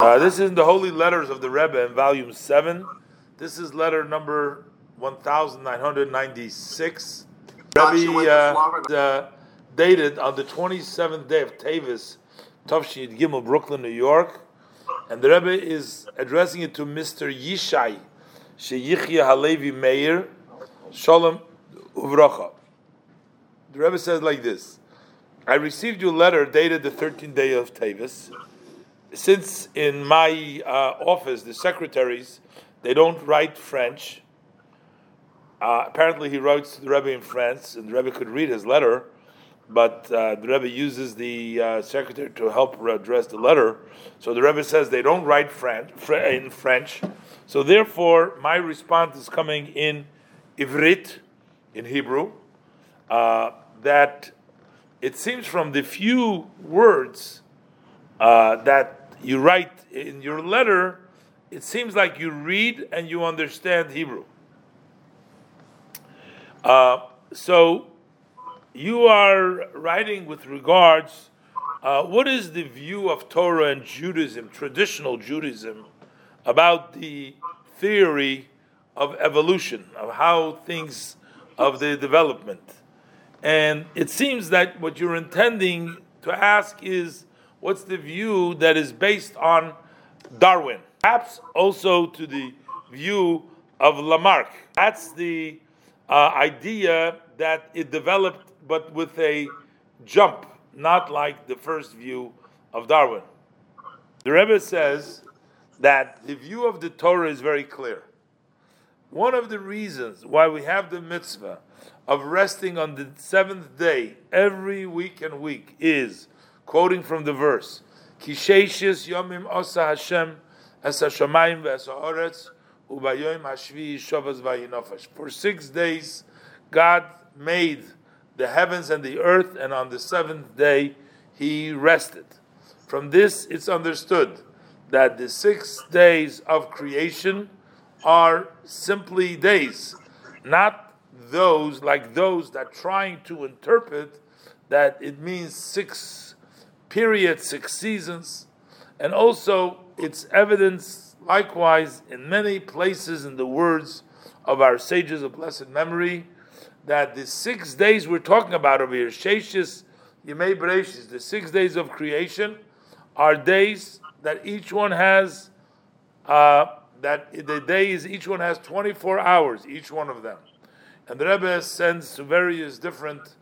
Uh, this is in the Holy Letters of the Rebbe in volume 7. This is letter number 1996. Rebbe uh, uh, dated on the 27th day of Tavis, Tavshid Gimel, Brooklyn, New York. And the Rebbe is addressing it to Mr. Yishai, Sheyichya Halevi Meir, Shalom Uvracha. The Rebbe says like this I received your letter dated the 13th day of Tavis since in my uh, office the secretaries they don't write French. Uh, apparently, he writes to the Rebbe in France, and the Rebbe could read his letter, but uh, the Rebbe uses the uh, secretary to help address the letter. So the Rebbe says they don't write French, in French. So therefore, my response is coming in Ivrit, in Hebrew. Uh, that it seems from the few words uh, that you write in your letter, it seems like you read and you understand Hebrew. Uh, so you are writing with regards. Uh, what is the view of Torah and Judaism, traditional Judaism, about the theory of evolution, of how things, of the development? And it seems that what you're intending to ask is what's the view that is based on Darwin? Perhaps also to the view of Lamarck. That's the uh, idea that it developed, but with a jump, not like the first view of Darwin. The Rebbe says that the view of the Torah is very clear. One of the reasons why we have the mitzvah of resting on the seventh day every week and week is quoting from the verse, Kisheishis yomim osa Hashem u'bayoim hashvi vayinofash. For six days, God made the heavens and the earth, and on the seventh day, He rested. From this, it's understood that the six days of creation are simply days, not those like those that trying to interpret that it means six period, six seasons, and also it's evidence likewise in many places in the words of our sages of blessed memory that the six days we're talking about over here, Sheshis Yemei Bereshis, the six days of creation, are days that each one has, uh, that the days each one has 24 hours, each one of them. And the Rebbe sends to various different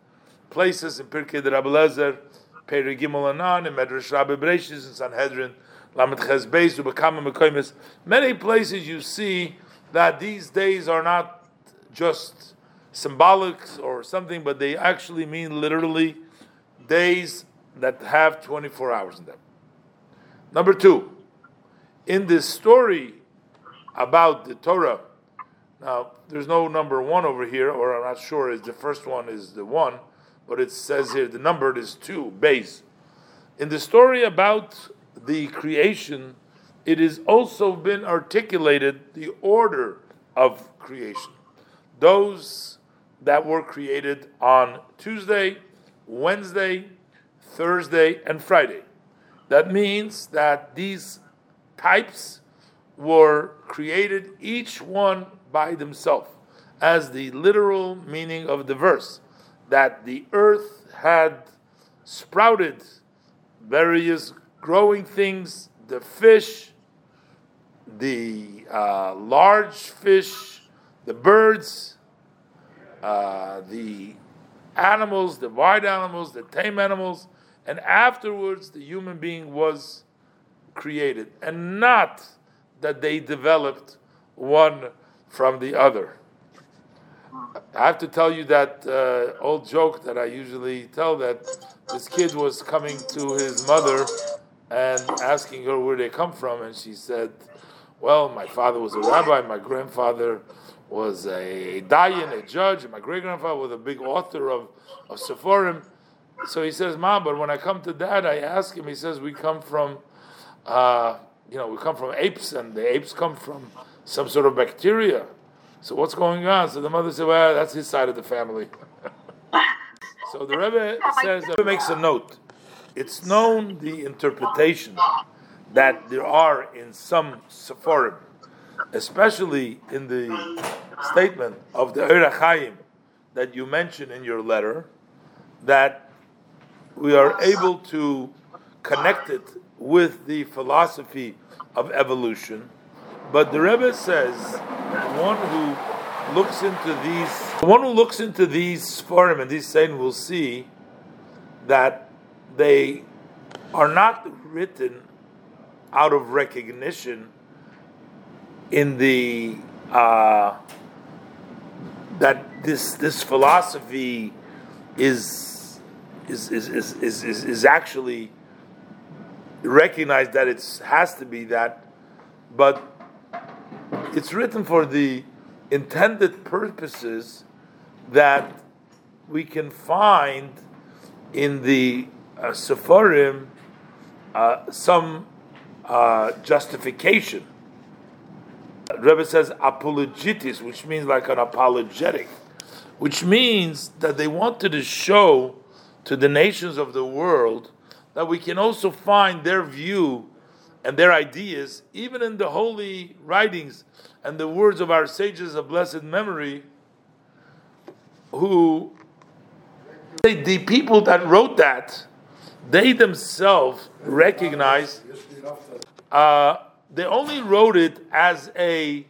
places in Pirkei Rabbi Lezer, Peri Gimel Anan, in Medrash Rabbah Bereshis, in Sanhedrin, Ches Beis, Ubekama. Many places you see that these days are not just symbolic or something, but they actually mean literally days that have 24 hours in them. Number two, in this story about the Torah, now there's no number one over here, or I'm not sure is the first one is the one but it says here the number is two, base. In the story about the creation, it has also been articulated the order of creation. Those that were created on Tuesday, Wednesday, Thursday, and Friday. That means that these types were created each one by themselves, as the literal meaning of the verse that the earth had sprouted various growing things, the fish, the uh, large fish, the birds, uh, the animals, the wild animals, the tame animals, and afterwards the human being was created, and not that they developed one from the other. I have to tell you that uh, old joke that I usually tell that this kid was coming to his mother and asking her where they come from, and she said, "Well, my father was a rabbi, my grandfather was a dayan, a judge, and my great grandfather was a big author of of Sephorim." So he says, "Mom, but when I come to dad, I ask him. He says we come from, uh, you know, we come from apes, and the apes come from some sort of bacteria." So what's going on? So the mother said, "Well, that's his side of the family." so the Rebbe says, the Rebbe makes a note. It's known the interpretation that there are in some Sephorim, especially in the statement of the Eirachayim that you mentioned in your letter, that we are able to connect it with the philosophy of evolution. But the Rebbe says one who looks into these, one who looks into these forum and these saying will see that they are not written out of recognition in the uh, that this this philosophy is is is is is, is, is actually recognized that it has to be that, but it's written for the intended purposes that we can find in the uh, Sephorim uh, some uh, justification. Rebbe says apologetis, which means like an apologetic, which means that they wanted to show to the nations of the world that we can also find their view and their ideas even in the holy writings and the words of our sages of blessed memory who the people that wrote that they themselves recognize uh, they only wrote it as a,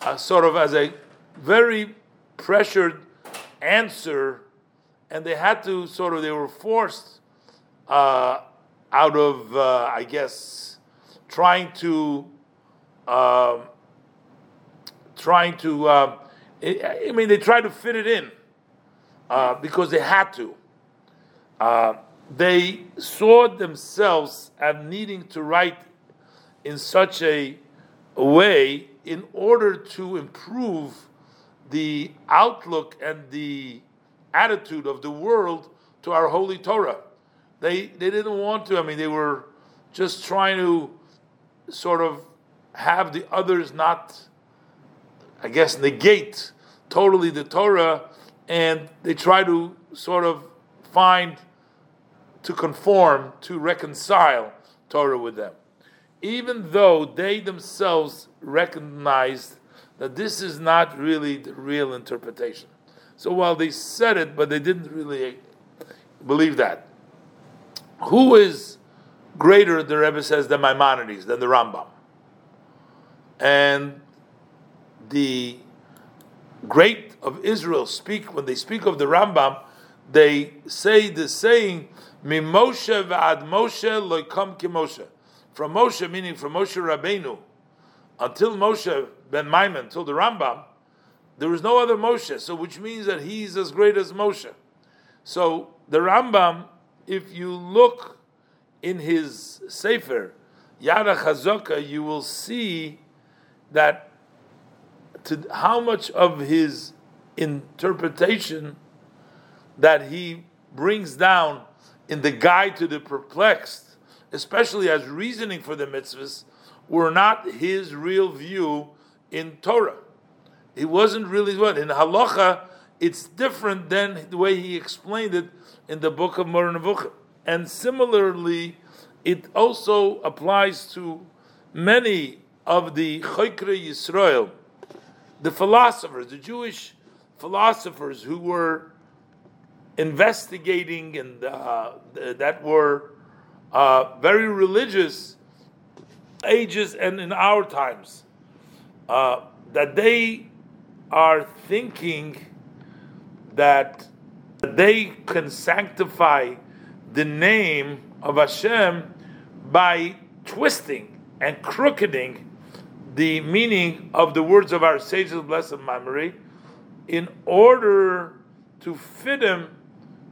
a, sort of as a very pressured answer, and they had to sort of they were forced uh, out of uh, I guess trying to um, trying to um, I mean they tried to fit it in uh, because they had to. Uh, they saw themselves as needing to write in such a, way in order to improve the outlook and the attitude of the world to our holy Torah. They they didn't want to. I mean, they were just trying to sort of have the others not, I guess, negate totally the Torah, and they try to sort of find to conform to reconcile Torah with them even though they themselves recognized that this is not really the real interpretation. So while they said it, but they didn't really believe that. Who is greater, the Rebbe says, than Maimonides, than the Rambam? And the great of Israel speak, when they speak of the Rambam, they say the saying, Mimoshe va'ad Moshe loikam ki Moshe from Moshe, meaning from Moshe Rabbeinu, until Moshe ben Maimon, until the Rambam, there was no other Moshe. So, which means that he's as great as Moshe. So, the Rambam, if you look in his Sefer, Yada Chazoka, you will see that to how much of his interpretation that he brings down in the guide to the perplexed especially as reasoning for the mitzvahs, were not his real view in Torah. It wasn't really what in halacha. It's different than the way he explained it in the book of Nevuchim. And similarly, it also applies to many of the Chokre Yisrael, the philosophers, the Jewish philosophers who were investigating and uh, that were uh, very religious ages and in our times, uh, that they are thinking that they can sanctify the name of Hashem by twisting and crookeding the meaning of the words of our sages blessed memory in order to fit him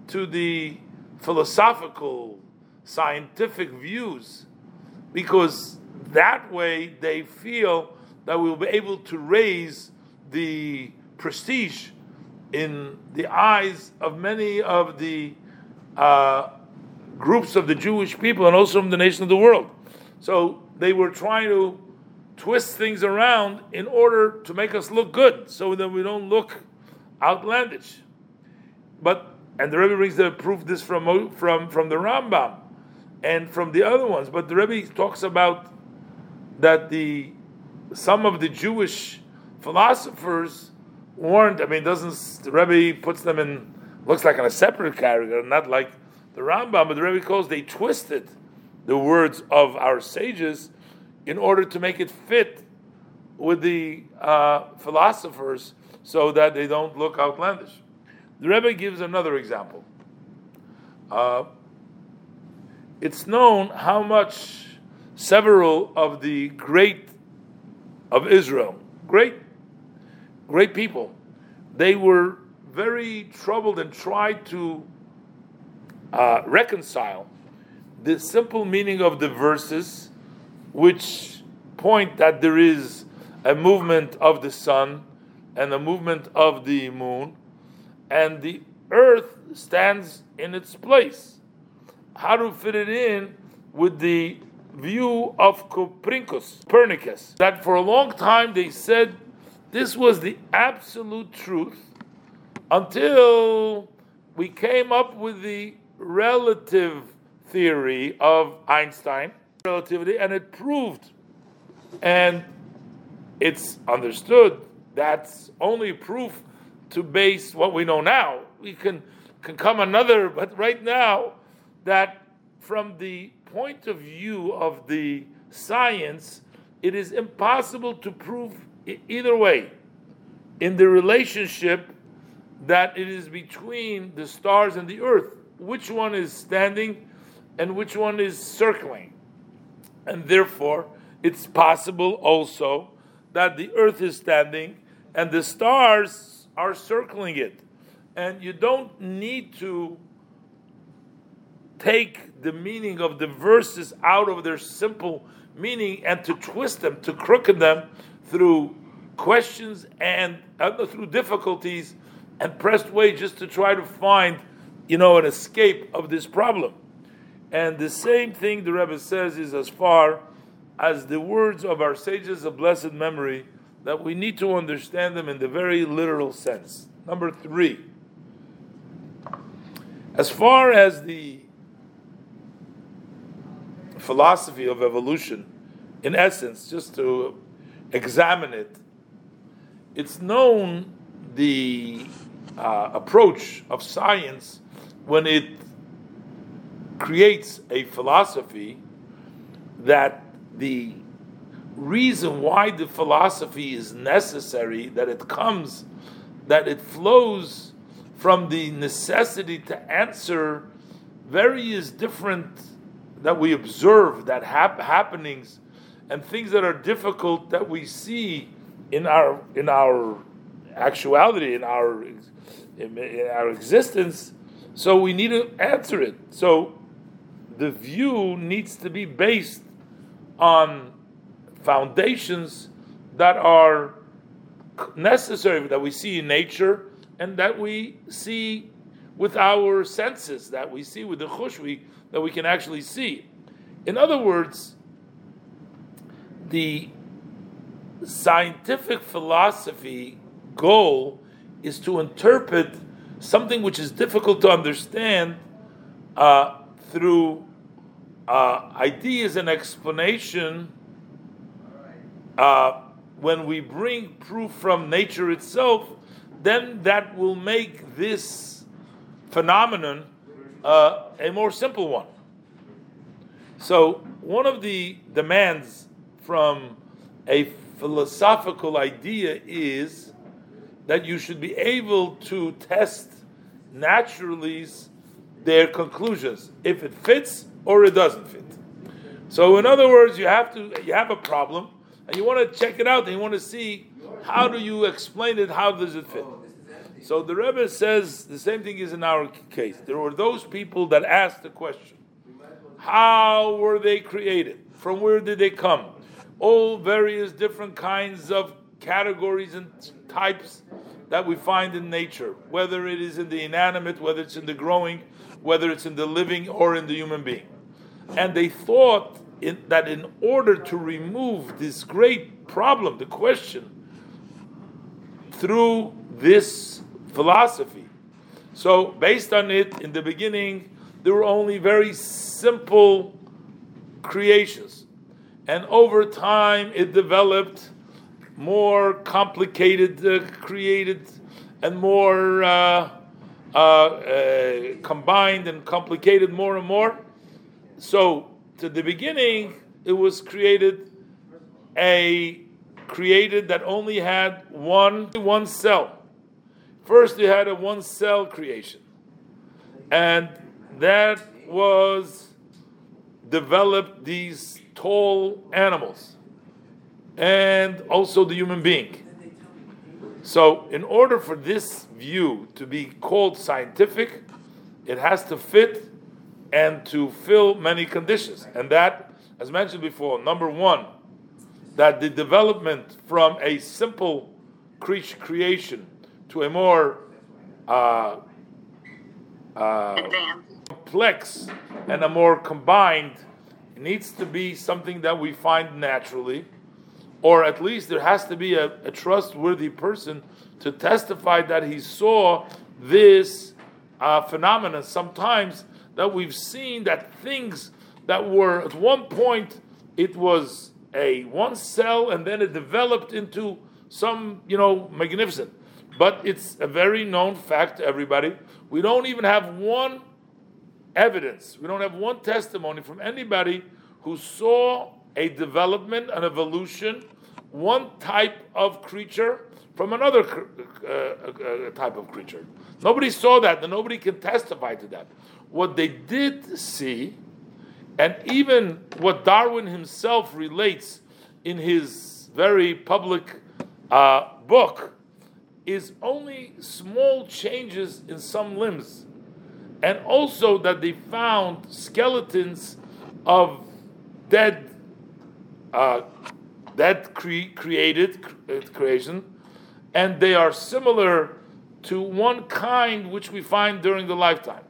to the philosophical scientific views because that way they feel that we'll be able to raise the prestige in the eyes of many of the uh, groups of the Jewish people and also from the nation of the world. So they were trying to twist things around in order to make us look good so that we don't look outlandish. But and the Rebbe brings the proof this from from from the Rambam and from the other ones. But the Rebbe talks about that the some of the Jewish philosophers weren't. I mean, doesn't the Rebbe puts them in looks like in a separate category, not like the Rambam, but the Rebbe calls they twisted the words of our sages in order to make it fit with the uh, philosophers so that they don't look outlandish. The Rebbe gives another example. Uh, it's known how much several of the great of Israel, great, great people, they were very troubled and tried to uh, reconcile the simple meaning of the verses, which point that there is a movement of the sun and a movement of the moon, and the earth stands in its place. How to fit it in with the view of Copernicus, Copernicus, that for a long time they said this was the absolute truth until we came up with the relative theory of Einstein, relativity, and it proved, and it's understood that's only proof to base what we know now. We can can come another, but right now, that from the point of view of the science, it is impossible to prove either way in the relationship that it is between the stars and the earth. Which one is standing and which one is circling? And therefore, it's possible also that the earth is standing and the stars are circling it. And you don't need to take the meaning of the verses out of their simple meaning and to twist them, to crooked them through questions and uh, through difficulties and pressed way just to try to find, you know, an escape of this problem. And the same thing the Rebbe says is as far as the words of our sages of blessed memory, that we need to understand them in the very literal sense. Number three, as far as the philosophy of evolution, in essence, just to examine it, it's known the uh, approach of science when it creates a philosophy that the reason why the philosophy is necessary, that it comes, that it flows from the necessity to answer various different that we observe that hap- happenings and things that are difficult that we see in our in our actuality in our in, in our existence so we need to answer it so the view needs to be based on foundations that are necessary that we see in nature and that we see with our senses, that we see with the chushvi, that we can actually see. In other words, the scientific philosophy goal is to interpret something which is difficult to understand uh, through uh, ideas and explanation uh, when we bring proof from nature itself, then that will make this phenomenon uh, a more simple one. So, one of the demands from a philosophical idea is that you should be able to test naturally their conclusions if it fits or it doesn't fit. So, in other words, you have to you have a problem and you want to check it out and you want to see how do you explain it, how does it fit. So the Rebbe says the same thing is in our case. There were those people that asked the question, how were they created? From where did they come? All various different kinds of categories and types that we find in nature, whether it is in the inanimate, whether it's in the growing, whether it's in the living or in the human being. And they thought in, that in order to remove this great problem, the question, through this philosophy. So, based on it, in the beginning, there were only very simple creations. And over time, it developed more complicated, uh, created, and more uh, uh, uh, combined and complicated more and more. So, to the beginning, it was created a created that only had one one cell. First, they had a one cell creation, and that was developed these tall animals and also the human being. So, in order for this view to be called scientific, it has to fit and to fill many conditions. And that, as mentioned before, number one, that the development from a simple creation to a more uh, uh, complex and a more combined needs to be something that we find naturally or at least there has to be a, a trustworthy person to testify that he saw this uh, phenomenon. Sometimes that we've seen that things that were at one point it was a one cell and then it developed into some you know magnificent. But it's a very known fact to everybody. We don't even have one evidence. We don't have one testimony from anybody who saw a development, an evolution, one type of creature from another uh, uh, type of creature. Nobody saw that, and nobody can testify to that. What they did see, and even what Darwin himself relates in his very public uh, book, is only small changes in some limbs, and also that they found skeletons of dead uh, that cre- created uh, creation, and they are similar to one kind which we find during the lifetime.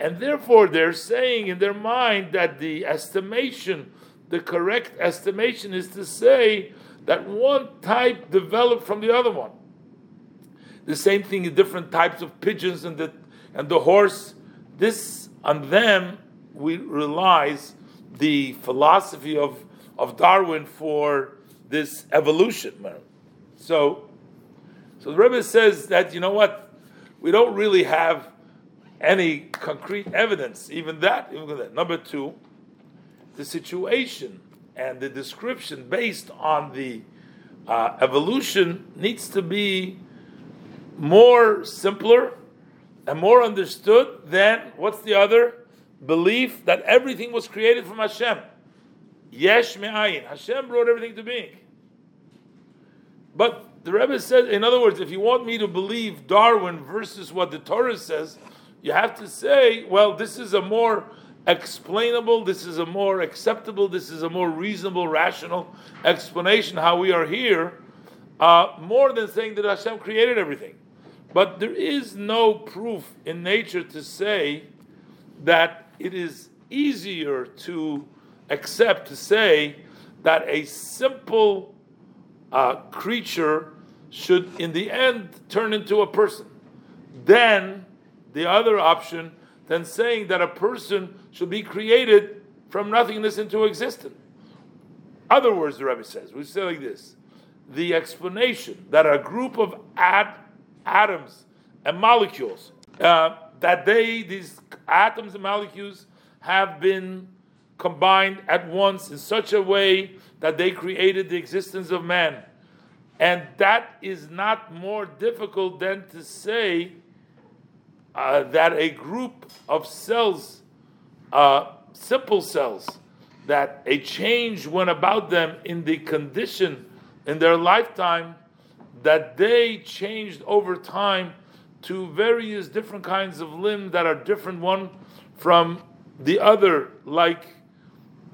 And therefore, they're saying in their mind that the estimation, the correct estimation, is to say that one type developed from the other one. The same thing in different types of pigeons and the and the horse. This on them we relies the philosophy of, of Darwin for this evolution. So, so the Rebbe says that you know what, we don't really have any concrete evidence. Even that, even that. Number two, the situation and the description based on the uh, evolution needs to be more simpler and more understood than what's the other belief that everything was created from Hashem. Yesh me'ayin. Hashem brought everything to being. But the Rebbe says, in other words, if you want me to believe Darwin versus what the Torah says, you have to say, well, this is a more explainable, this is a more acceptable, this is a more reasonable, rational explanation how we are here, uh, more than saying that Hashem created everything. But there is no proof in nature to say that it is easier to accept, to say that a simple uh, creature should, in the end, turn into a person. Then, the other option, than saying that a person should be created from nothingness into existence. Other words, the Rebbe says, we say like this: the explanation that a group of atoms and molecules uh, that they, these atoms and molecules, have been combined at once in such a way that they created the existence of man. And that is not more difficult than to say uh, that a group of cells, uh, simple cells, that a change went about them in the condition in their lifetime, that they changed over time to various different kinds of limbs that are different one from the other, like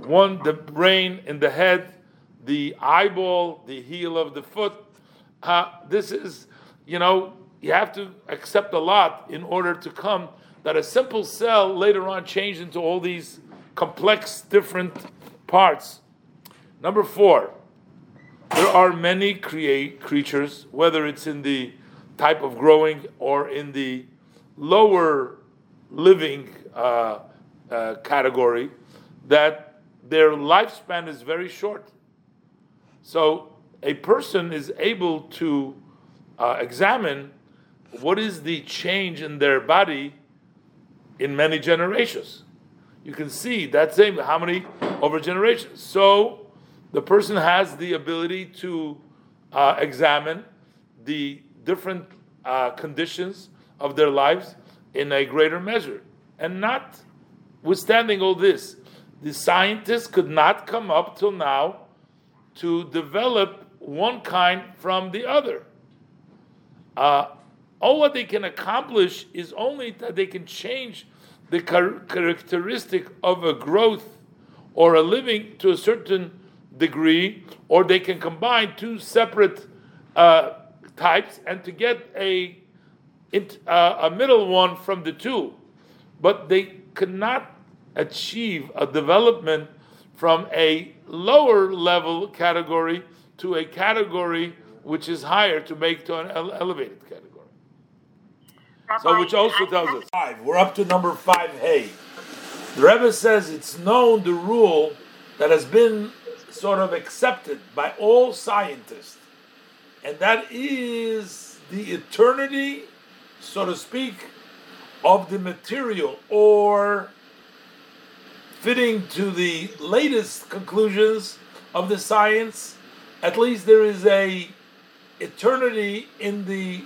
one the brain in the head, the eyeball, the heel of the foot. Uh, this is, you know, you have to accept a lot in order to come that a simple cell later on changed into all these complex different parts. Number four, there are many create creatures, whether it's in the type of growing or in the lower living uh, uh, category that their lifespan is very short. So a person is able to uh, examine what is the change in their body in many generations. You can see that same how many over generations. So the person has the ability to uh, examine the different uh, conditions of their lives in a greater measure. And not withstanding all this, the scientists could not come up till now to develop one kind from the other. Uh, all what they can accomplish is only that they can change the char- characteristic of a growth or a living to a certain degree, or they can combine two separate uh, types and to get a uh, a middle one from the two, but they cannot achieve a development from a lower level category to a category which is higher to make to an elevated category. So, which also tells us five. We're up to number five. Hey, the Rebbe says it's known the rule that has been sort of accepted by all scientists, and that is the eternity, so to speak, of the material, or fitting to the latest conclusions of the science. At least there is a eternity in the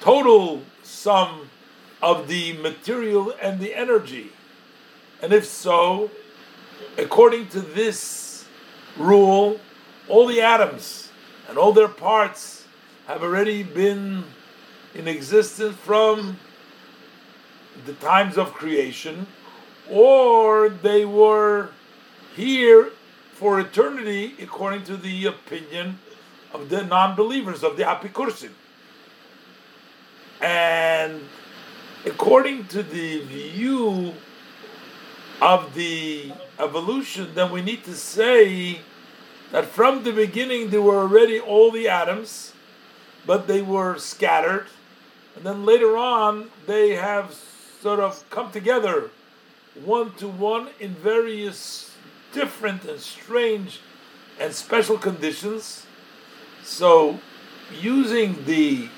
total sum of the material and the energy? And if so, according to this rule, all the atoms and all their parts have already been in existence from the times of creation, or they were here for eternity, according to the opinion of the non believers, of the Apikursim. And according to the view of the evolution, then we need to say that from the beginning there were already all the atoms, but they were scattered. And then later on, they have sort of come together one to one in various different and strange and special conditions. So, using the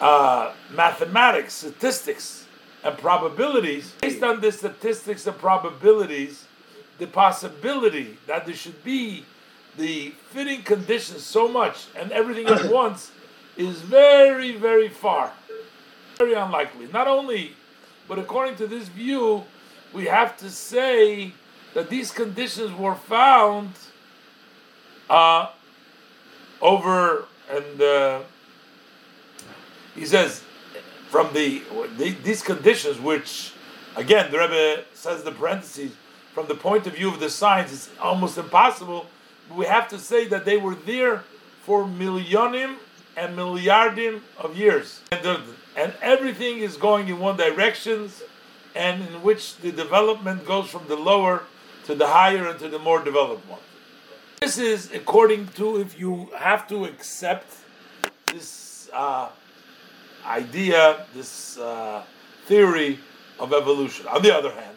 uh, mathematics, statistics, and probabilities, based on the statistics and probabilities, the possibility that there should be the fitting conditions so much and everything at once is very, very far. Very unlikely. Not only, but according to this view, we have to say that these conditions were found uh, over and uh, he says, from the, the, these conditions, which again the Rebbe says the parentheses, from the point of view of the science, it's almost impossible. But we have to say that they were there for millionim and milliardim of years, and, and everything is going in one direction, and in which the development goes from the lower to the higher and to the more developed one. This is according to if you have to accept this. Uh, idea, this uh, theory of evolution. On the other hand,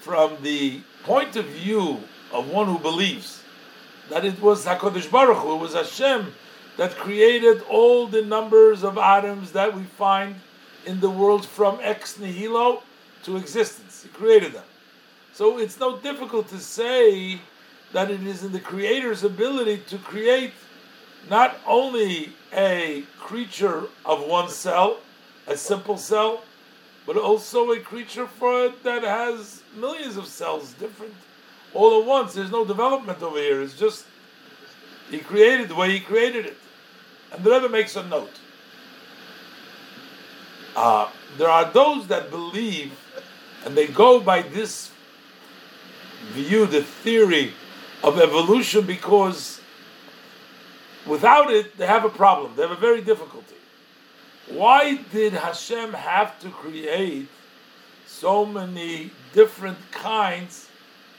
from the point of view of one who believes that it was Hakadosh Baruch Hu, it was Hashem that created all the numbers of atoms that we find in the world from ex nihilo to existence. He created them. So it's no difficult to say that it is in the Creator's ability to create not only a creature of one cell, a simple cell, but also a creature for it that has millions of cells, different, all at once. There's no development over here. It's just he created the way he created it. And the Rebbe makes a note. Uh, there are those that believe, and they go by this view, the theory of evolution, because Without it, they have a problem. They have a very difficulty. Why did Hashem have to create so many different kinds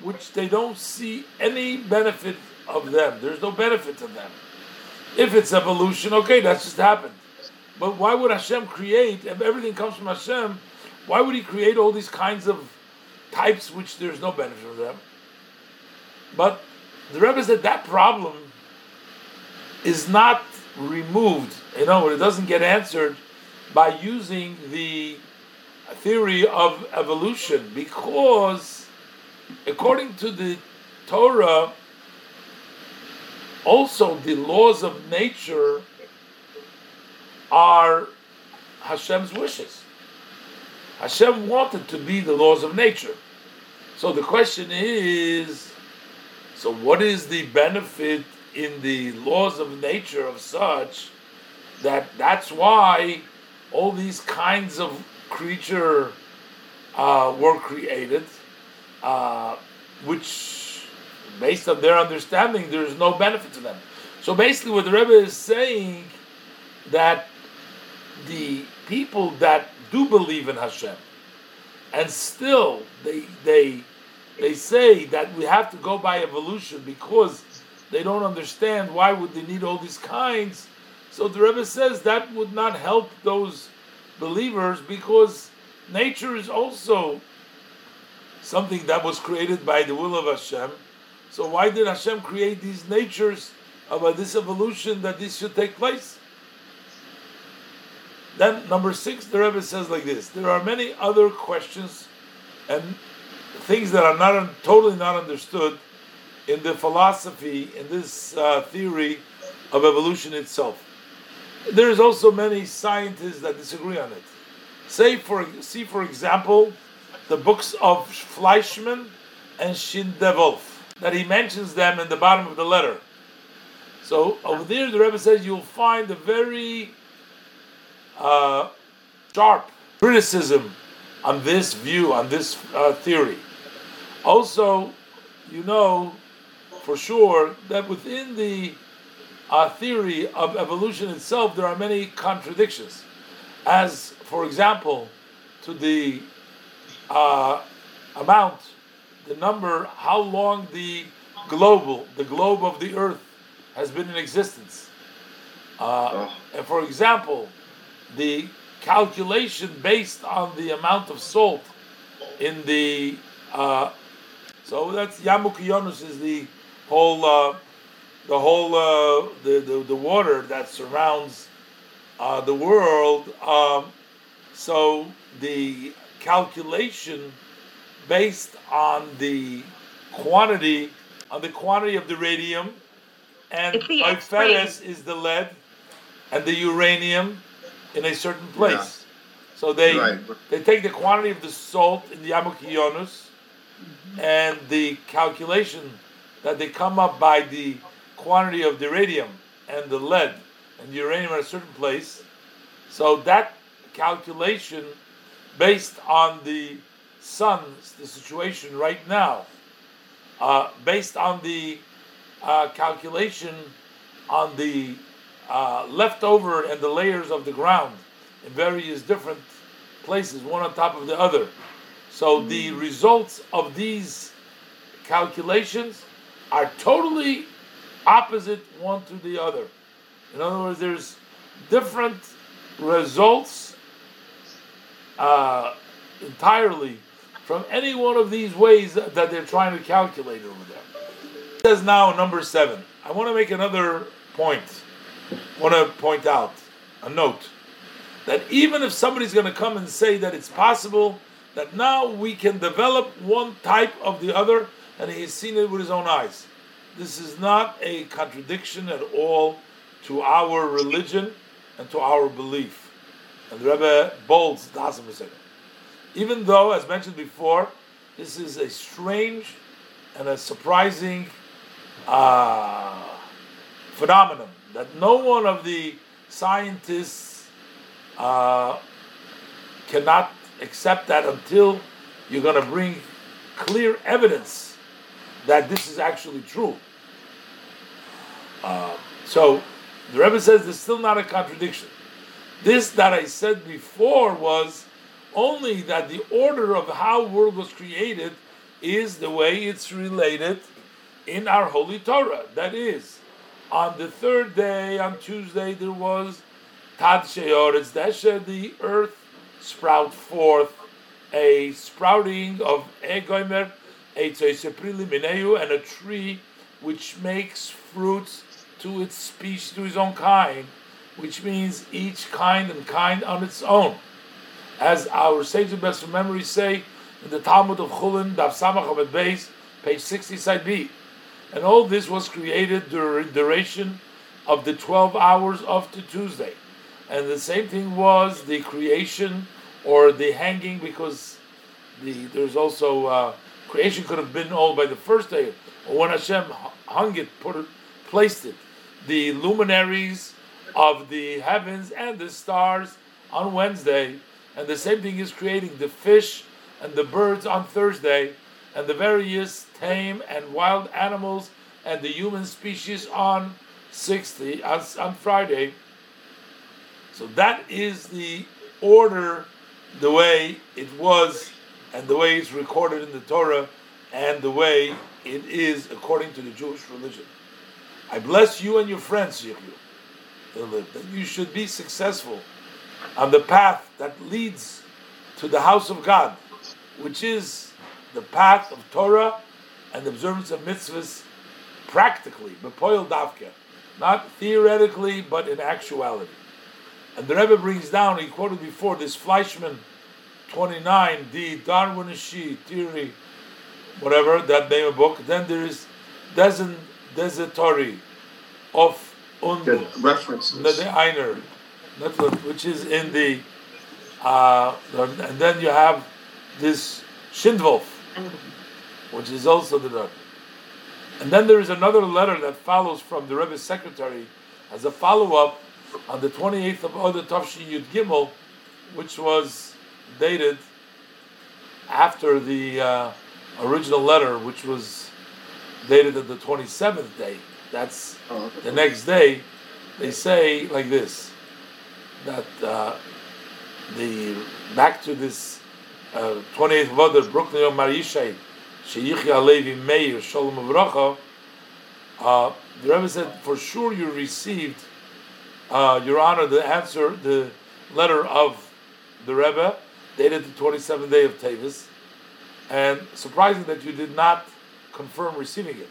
which they don't see any benefit of them? There's no benefit to them. If it's evolution, okay, that's just happened. But why would Hashem create, if everything comes from Hashem, Why would he create all these kinds of types which there's no benefit from them? But the Rebbe said that problem is not removed. You know, it doesn't get answered by using the theory of evolution because, according to the Torah, also the laws of nature are Hashem's wishes. Hashem wanted to be the laws of nature. So the question is so what is the benefit in the laws of nature of such that that's why all these kinds of creature uh, were created, uh, which, based on their understanding, there is no benefit to them. So basically, what the Rebbe is saying that the people that do believe in Hashem and still they they they say that we have to go by evolution because they don't understand why would they need all these kinds. So the Rebbe says that would not help those believers because nature is also something that was created by the will of Hashem. So why did Hashem create these natures about this evolution that this should take place? Then number six, the Rebbe says like this: there are many other questions and things that are not totally not understood in the philosophy in this uh, theory of evolution itself. There's also many scientists that disagree on it. Say for see for example the books of Fleischmann and Schindewolf that he mentions them in the bottom of the letter. So over there, the Rebbe says you'll find a very uh, sharp criticism on this view, on this uh, theory. Also, you know for sure that within the uh, theory of evolution itself, there are many contradictions. As, for example, to the uh, amount, the number, how long the global, the globe of the Earth has been in existence. Uh, oh. And for example, the calculation based on the amount of salt in the uh, so that's Yamuk Yonus is the whole uh, the whole uh, the, the, the water that surrounds uh, the world. Um, so the calculation based on the quantity on the quantity of the radium and Ferris is the lead and the uranium in a certain place. Yeah. So they right. they take the quantity of the salt in the Yamukiyonus mm-hmm. and the calculation that they come up by the quantity of the radium and the lead and the uranium at a certain place. So that calculation based on the sun, the situation right now, uh, based on the uh, calculation on the uh, leftover and the layers of the ground in various different places, one on top of the other. So the mm. results of these calculations are totally opposite one to the other. In other words, there's different results uh, entirely from any one of these ways that they're trying to calculate over there. It says now number seven. I want to make another point want to point out a note that even if somebody's going to come and say that it's possible that now we can develop one type of the other and he's seen it with his own eyes, this is not a contradiction at all to our religion and to our belief. And the Rebbe bolds Dasim Even though, as mentioned before, this is a strange and a surprising uh, phenomenon that no one of the scientists uh, cannot accept that until you're going to bring clear evidence that this is actually true. Uh, so the Rebbe says there's still not a contradiction. This that I said before was only that the order of how world was created is the way it's related in our holy Torah. That is, on the third day, on Tuesday, there was Tad Sheyoretz Desha, the earth sprout forth a sprouting of egoimer, and a tree which makes fruits to its species, to his own kind, which means each kind and kind on its own. As our sages best from memory say in the Talmud of Chulin, Daf Samach Beis, page 60, side B. And all this was created during duration of the 12 hours of the Tuesday. And the same thing was the creation or the hanging, because the there's also uh, creation could have been all by the first day, or when Hashem hung it, put it, placed it. The luminaries of the heavens and the stars on Wednesday, and the same thing is creating the fish and the birds on Thursday, and the various tame and wild animals and the human species on 60 on, on Friday. So that is the order, the way it was, and the way it's recorded in the Torah, and the way it is according to the Jewish religion. I bless you and your friends, Yichyu, that you should be successful on the path that leads to the house of God, which is the path of Torah and the observance of mitzvahs practically, bepoil davke, not theoretically, but in actuality. And the Rebbe brings down, he quoted before, this Fleischman 29, the Darwinishi theory, whatever, that name of book. Then there is Desen Desertory of Und references. the Einer, which is in the, uh, and then you have this Schindwolf, which is also the Dark. And then there is another letter that follows from the Rebbe's secretary as a follow up on the 28th of Odeh Tafshin Yud Gimel, which was dated after the uh, original letter, which was dated at the 27th day. That's the next day. They say like this that uh, the back to this uh, 28th of Odeh, Brooklyn Yom Marishai, Sheyichya Levi Meir Shalom Avracha. Uh, the Rebbe said, for sure you received, uh, Your Honor, the answer, the letter of the Rebbe, dated the 27th day of Tavis, and surprising that you did not confirm receiving it.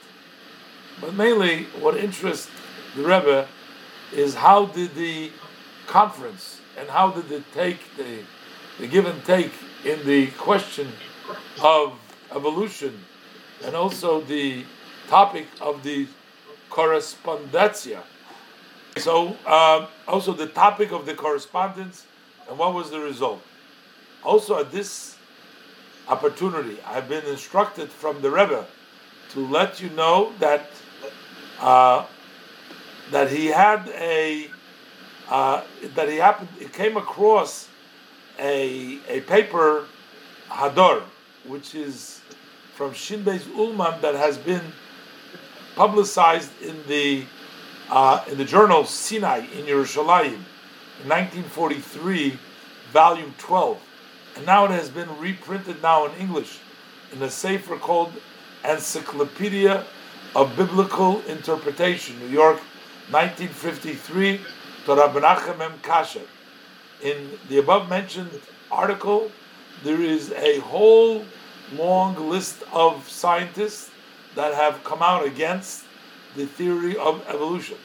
But mainly, what interests the Rebbe is how did the conference and how did it take the, the give and take in the question of evolution and also the topic of the correspondencia. So, um, also the topic of the correspondence and what was the result. Also, at this opportunity, I've been instructed from the Rebbe to let you know that uh, that he had a uh, that he happened he came across a a paper Hador, which is from Shinbei's Ulman that has been publicized in the uh, in the journal Sinai in Yerushalayim in 1943, volume 12, and now it has been reprinted now in English in a sefer called Encyclopedia of Biblical Interpretation, New York, 1953, to Rabbi Menachem M. Kasher. In the above mentioned article, there is a whole long list of scientists that have come out against the theory of evolution.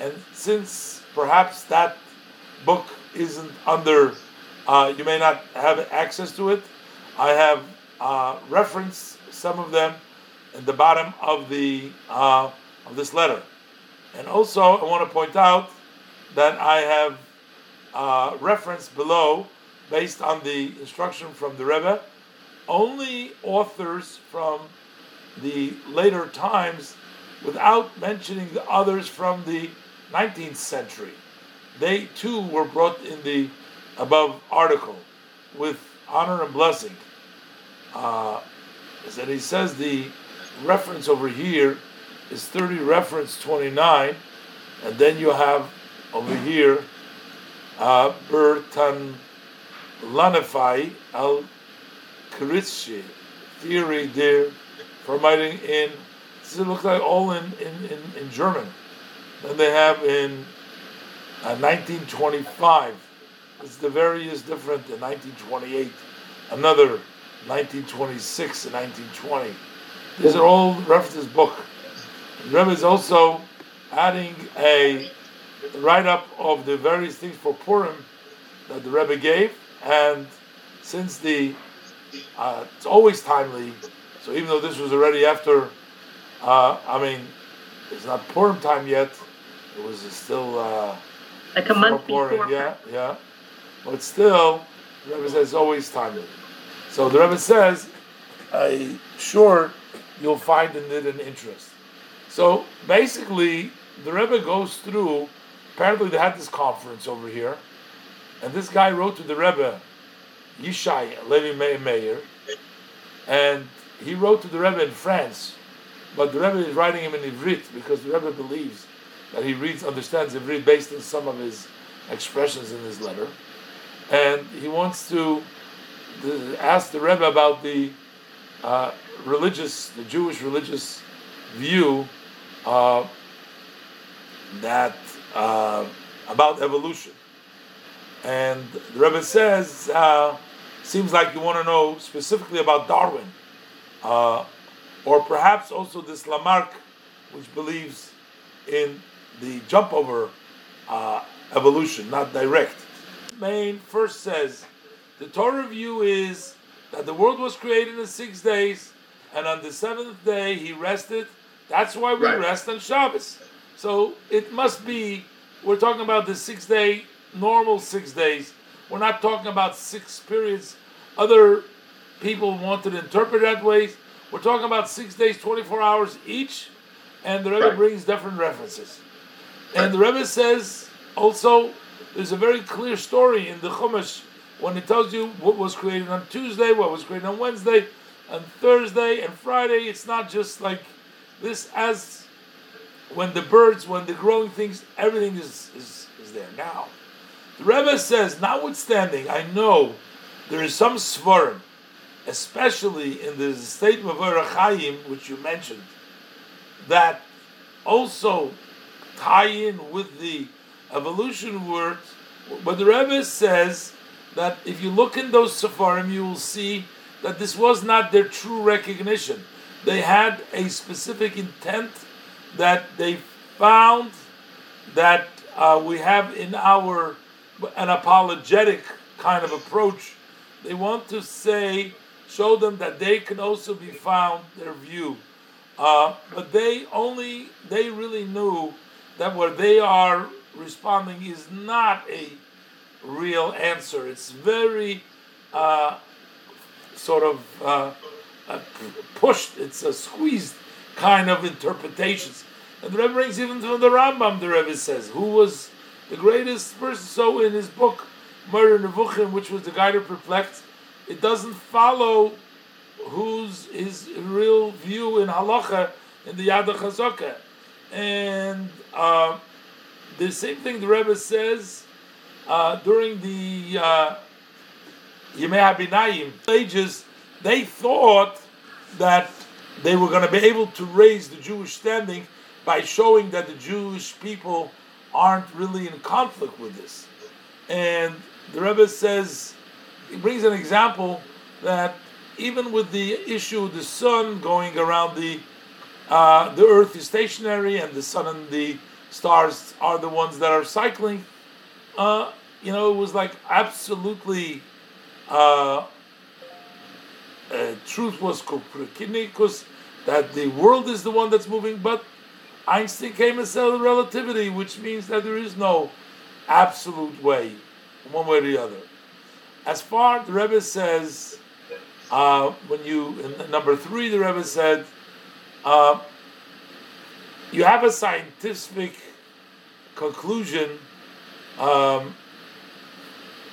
And since perhaps that book isn't under, uh, you may not have access to it, I have uh, referenced some of them at the bottom of the uh, of this letter. And also, I want to point out that I have uh, referenced below, based on the instruction from the Rebbe, only authors from the later times without mentioning the others from the 19th century. They too were brought in the above article with honor and blessing. Uh, and he says the reference over here is 30 reference 29, and then you have over here Bertan Lanify al Kritzsche theory there for writing in this looks like all in, in, in, in German. Then they have in uh, 1925. It's the various different in 1928 another 1926 and 1920. These are all references book. The Rebbe is also adding a write-up of the various things for Purim that the Rebbe gave, and since the uh, it's always timely, so even though this was already after, uh, I mean, it's not Purim time yet. It was still uh, like a month before. Yeah, yeah, but still, the Rebbe says it's always timely. So the Rebbe says, "I sure you'll find in it an interest." So basically, the Rebbe goes through. Apparently, they had this conference over here, and this guy wrote to the Rebbe, Yishai Levi Meir, and he wrote to the Rebbe in France, but the Rebbe is writing him in Ivrit because the Rebbe believes that he reads, understands Ivrit based on some of his expressions in his letter, and he wants to ask the Rebbe about the uh, religious, the Jewish religious view uh, that uh, about evolution. And the Rebbe says, uh, seems like you want to know specifically about Darwin, uh, or perhaps also this Lamarck, which believes in the jump over uh, evolution, not direct. Main first says the Torah view is that the world was created in six days, and on the seventh day he rested. That's why we right. rest on Shabbos. So it must be, we're talking about the six day, normal six days. We're not talking about six periods. Other people want to interpret that way. We're talking about six days, 24 hours each, and the Rebbe right. brings different references. Right. And the Rebbe says also, there's a very clear story in the Chumash when it tells you what was created on Tuesday, what was created on Wednesday, and Thursday, and Friday. It's not just like this as when the birds, when the growing things, everything is, is, is there. Now, the Rebbe says, notwithstanding, I know there is some svarim, especially in the statement of Erachayim, which you mentioned, that also tie in with the evolution words. But the Rebbe says that if you look in those Sepharim, you will see that this was not their true recognition. They had a specific intent that they found that uh, we have in our an apologetic kind of approach. They want to say, show them that they can also be found their view, uh, but they only they really knew that what they are responding is not a real answer. It's very uh, sort of uh, pushed. It's a squeezed kind of interpretations. And the Rebbe brings even from the Rambam, the Rebbe says, who was the greatest person. So in his book, Moreh Nevuchim, which was the guide of perplexed, it doesn't follow who's his real view in halacha in the Yad HaChazaka. And uh, the same thing the Rebbe says uh, during the uh, Yemei HaBinayim ages, they thought that they were going to be able to raise the Jewish standing by showing that the Jewish people aren't really in conflict with this. And the Rebbe says, he brings an example that even with the issue of the sun going around the uh, the earth is stationary and the sun and the stars are the ones that are cycling, uh, you know, it was like absolutely uh, uh, truth was Copernicus that the world is the one that's moving, but Einstein came and said relativity, which means that there is no absolute way, one way or the other. As far the Rebbe says, uh, when you in number three, the Rebbe said, uh, you have a scientific conclusion. Um,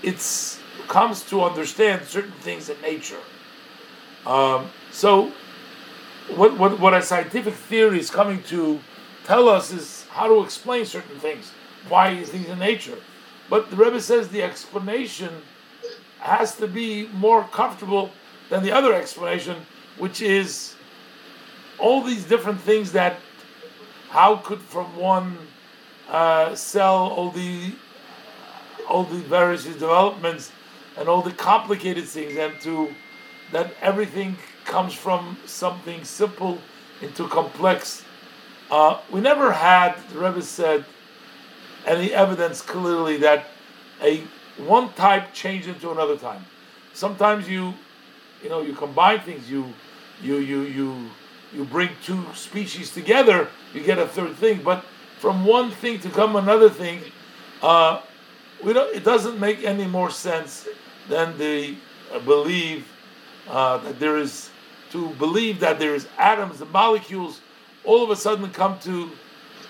it's comes to understand certain things in nature. Um, so, what, what, what a scientific theory is coming to tell us is how to explain certain things, why is things in nature. But the Rebbe says the explanation has to be more comfortable than the other explanation, which is all these different things that how could from one uh, cell all the all the various developments and all the complicated things, and to that everything comes from something simple into complex. Uh, we never had, the Rebbe said, any evidence clearly that a one type changed into another type. Sometimes you, you know, you combine things. You, you, you, you, you bring two species together. You get a third thing. But from one thing to come another thing, uh, we don't. It doesn't make any more sense than the uh, believe uh, that there is to believe that there is atoms and molecules all of a sudden come to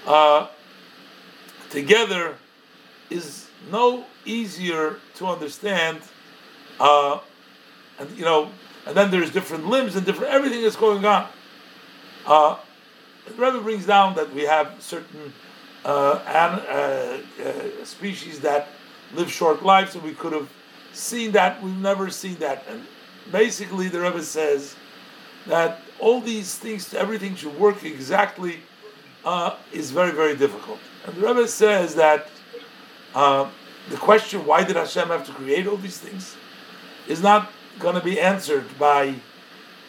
uh, together is no easier to understand. Uh, and you know, and then there's different limbs and different everything that's going on. Uh, Rebbe brings down that we have certain uh, an, uh, uh, species that live short lives, and we could have seen that. We've never seen that. And basically, the Rebbe says that all these things, everything should work exactly, uh, is very, very difficult. And the Rebbe says that uh, the question, why did Hashem have to create all these things, is not going to be answered by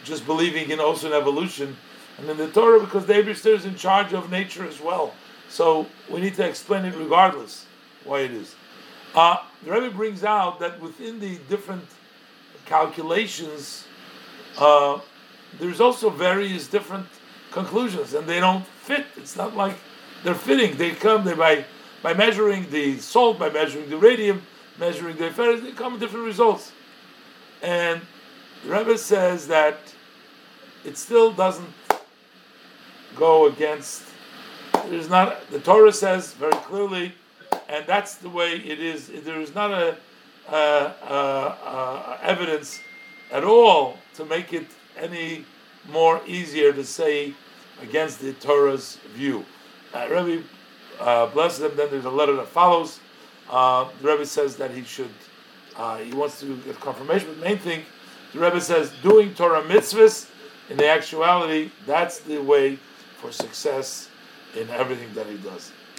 just believing in also in evolution and in the Torah because the Abishter is in charge of nature as well. So we need to explain it regardless why it is. Uh, the Rebbe brings out that within the different calculations, uh, there's also various different conclusions, and they don't fit. It's not like they're fitting. They come they by by measuring the salt, by measuring the radium, measuring the ferrous, they come with different results. And the Rebbe says that it still doesn't go against. There's not the Torah says very clearly and that's the way it is. There is not a, a, a, a evidence at all to make it any more easier to say against the Torah's view. Uh, Rebbe uh, bless them. Then there's a letter that follows. Uh, the Rebbe says that he should, uh, he wants to get confirmation. But the main thing, the Rebbe says, doing Torah mitzvahs, in the actuality, that's the way for success in everything that he does.